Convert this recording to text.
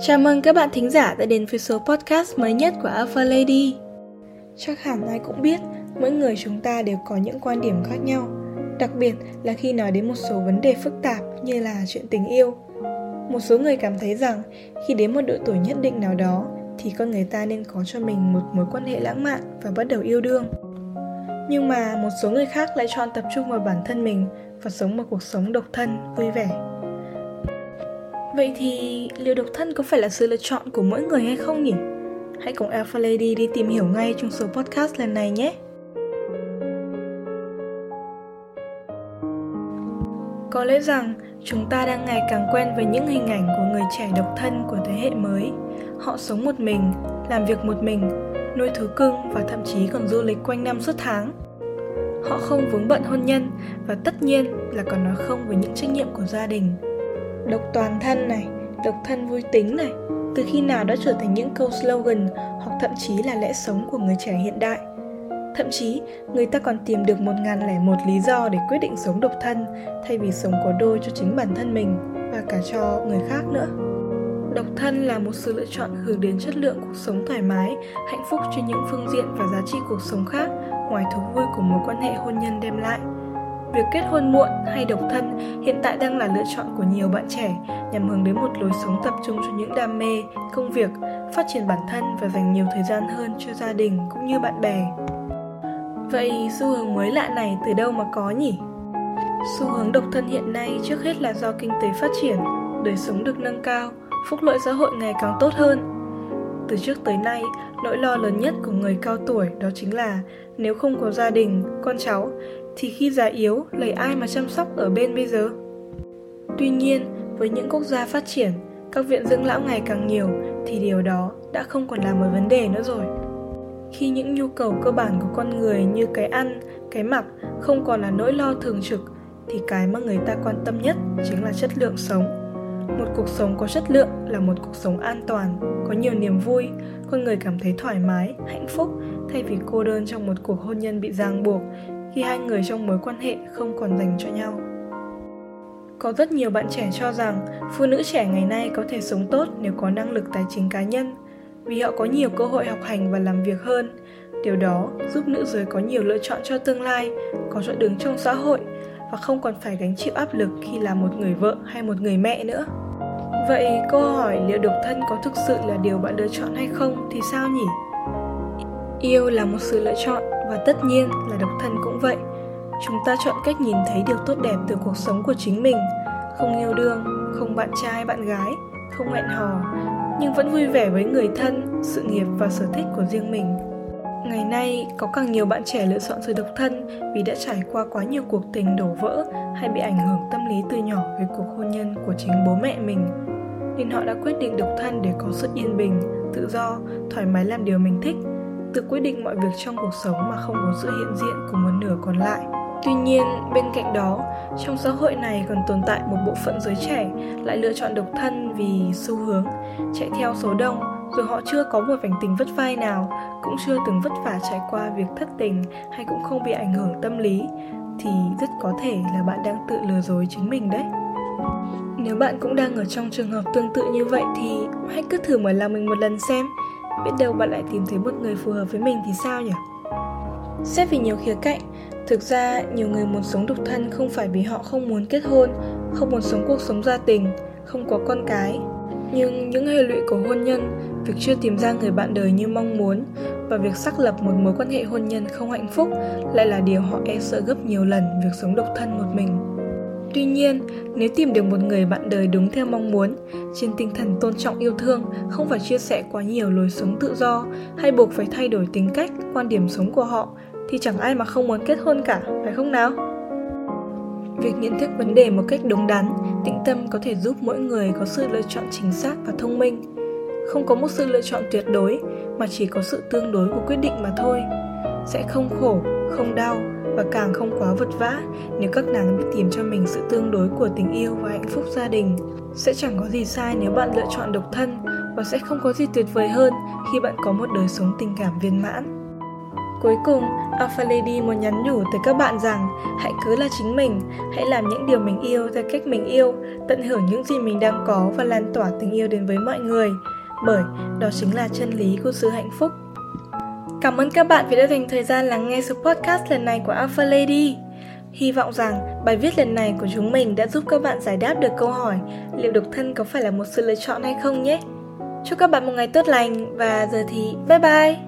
Chào mừng các bạn thính giả đã đến với số podcast mới nhất của Alpha Lady. Chắc hẳn ai cũng biết, mỗi người chúng ta đều có những quan điểm khác nhau, đặc biệt là khi nói đến một số vấn đề phức tạp như là chuyện tình yêu. Một số người cảm thấy rằng khi đến một độ tuổi nhất định nào đó thì con người ta nên có cho mình một mối quan hệ lãng mạn và bắt đầu yêu đương. Nhưng mà một số người khác lại chọn tập trung vào bản thân mình và sống một cuộc sống độc thân, vui vẻ. Vậy thì liệu độc thân có phải là sự lựa chọn của mỗi người hay không nhỉ? Hãy cùng Alpha Lady đi tìm hiểu ngay trong số podcast lần này nhé! Có lẽ rằng chúng ta đang ngày càng quen với những hình ảnh của người trẻ độc thân của thế hệ mới. Họ sống một mình, làm việc một mình, nuôi thú cưng và thậm chí còn du lịch quanh năm suốt tháng. Họ không vướng bận hôn nhân và tất nhiên là còn nói không với những trách nhiệm của gia đình. Độc toàn thân này, độc thân vui tính này, từ khi nào đã trở thành những câu slogan hoặc thậm chí là lẽ sống của người trẻ hiện đại. Thậm chí, người ta còn tìm được một ngàn lẻ một lý do để quyết định sống độc thân thay vì sống có đôi cho chính bản thân mình và cả cho người khác nữa. Độc thân là một sự lựa chọn hướng đến chất lượng cuộc sống thoải mái, hạnh phúc trên những phương diện và giá trị cuộc sống khác ngoài thú vui của mối quan hệ hôn nhân đem lại. Việc kết hôn muộn hay độc thân hiện tại đang là lựa chọn của nhiều bạn trẻ nhằm hướng đến một lối sống tập trung cho những đam mê, công việc, phát triển bản thân và dành nhiều thời gian hơn cho gia đình cũng như bạn bè. Vậy xu hướng mới lạ này từ đâu mà có nhỉ? Xu hướng độc thân hiện nay trước hết là do kinh tế phát triển, đời sống được nâng cao, phúc lợi xã hội ngày càng tốt hơn. Từ trước tới nay, nỗi lo lớn nhất của người cao tuổi đó chính là nếu không có gia đình, con cháu thì khi già yếu lấy ai mà chăm sóc ở bên bây giờ? Tuy nhiên, với những quốc gia phát triển, các viện dưỡng lão ngày càng nhiều thì điều đó đã không còn là một vấn đề nữa rồi. Khi những nhu cầu cơ bản của con người như cái ăn, cái mặc không còn là nỗi lo thường trực thì cái mà người ta quan tâm nhất chính là chất lượng sống. Một cuộc sống có chất lượng là một cuộc sống an toàn, có nhiều niềm vui, con người cảm thấy thoải mái, hạnh phúc thay vì cô đơn trong một cuộc hôn nhân bị ràng buộc khi hai người trong mối quan hệ không còn dành cho nhau. Có rất nhiều bạn trẻ cho rằng phụ nữ trẻ ngày nay có thể sống tốt nếu có năng lực tài chính cá nhân, vì họ có nhiều cơ hội học hành và làm việc hơn. Điều đó giúp nữ giới có nhiều lựa chọn cho tương lai, có chỗ đứng trong xã hội và không còn phải gánh chịu áp lực khi là một người vợ hay một người mẹ nữa. Vậy câu hỏi liệu độc thân có thực sự là điều bạn lựa chọn hay không thì sao nhỉ? Yêu là một sự lựa chọn và tất nhiên là độc thân cũng vậy. Chúng ta chọn cách nhìn thấy điều tốt đẹp từ cuộc sống của chính mình, không yêu đương, không bạn trai bạn gái, không hẹn hò, nhưng vẫn vui vẻ với người thân, sự nghiệp và sở thích của riêng mình. Ngày nay, có càng nhiều bạn trẻ lựa chọn sự độc thân vì đã trải qua quá nhiều cuộc tình đổ vỡ hay bị ảnh hưởng tâm lý từ nhỏ về cuộc hôn nhân của chính bố mẹ mình. Nên họ đã quyết định độc thân để có sự yên bình, tự do, thoải mái làm điều mình thích, tự quyết định mọi việc trong cuộc sống mà không có sự hiện diện của một nửa còn lại. Tuy nhiên, bên cạnh đó, trong xã hội này còn tồn tại một bộ phận giới trẻ lại lựa chọn độc thân vì xu hướng, chạy theo số đông, rồi họ chưa có một vành tình vất vai nào, cũng chưa từng vất vả trải qua việc thất tình hay cũng không bị ảnh hưởng tâm lý, thì rất có thể là bạn đang tự lừa dối chính mình đấy. Nếu bạn cũng đang ở trong trường hợp tương tự như vậy thì hãy cứ thử mở lòng mình một lần xem, biết đâu bạn lại tìm thấy một người phù hợp với mình thì sao nhỉ? Xét vì nhiều khía cạnh, Thực ra, nhiều người muốn sống độc thân không phải vì họ không muốn kết hôn, không muốn sống cuộc sống gia tình, không có con cái. Nhưng những hệ lụy của hôn nhân, việc chưa tìm ra người bạn đời như mong muốn và việc xác lập một mối quan hệ hôn nhân không hạnh phúc lại là điều họ e sợ gấp nhiều lần việc sống độc thân một mình. Tuy nhiên, nếu tìm được một người bạn đời đúng theo mong muốn, trên tinh thần tôn trọng yêu thương, không phải chia sẻ quá nhiều lối sống tự do hay buộc phải thay đổi tính cách, quan điểm sống của họ thì chẳng ai mà không muốn kết hôn cả, phải không nào? Việc nhận thức vấn đề một cách đúng đắn, tĩnh tâm có thể giúp mỗi người có sự lựa chọn chính xác và thông minh. Không có một sự lựa chọn tuyệt đối, mà chỉ có sự tương đối của quyết định mà thôi. Sẽ không khổ, không đau và càng không quá vật vã nếu các nàng biết tìm cho mình sự tương đối của tình yêu và hạnh phúc gia đình. Sẽ chẳng có gì sai nếu bạn lựa chọn độc thân và sẽ không có gì tuyệt vời hơn khi bạn có một đời sống tình cảm viên mãn. Cuối cùng, Alpha Lady muốn nhắn nhủ tới các bạn rằng hãy cứ là chính mình, hãy làm những điều mình yêu theo cách mình yêu, tận hưởng những gì mình đang có và lan tỏa tình yêu đến với mọi người, bởi đó chính là chân lý của sự hạnh phúc. Cảm ơn các bạn vì đã dành thời gian lắng nghe số podcast lần này của Alpha Lady. Hy vọng rằng bài viết lần này của chúng mình đã giúp các bạn giải đáp được câu hỏi liệu độc thân có phải là một sự lựa chọn hay không nhé. Chúc các bạn một ngày tốt lành và giờ thì bye bye!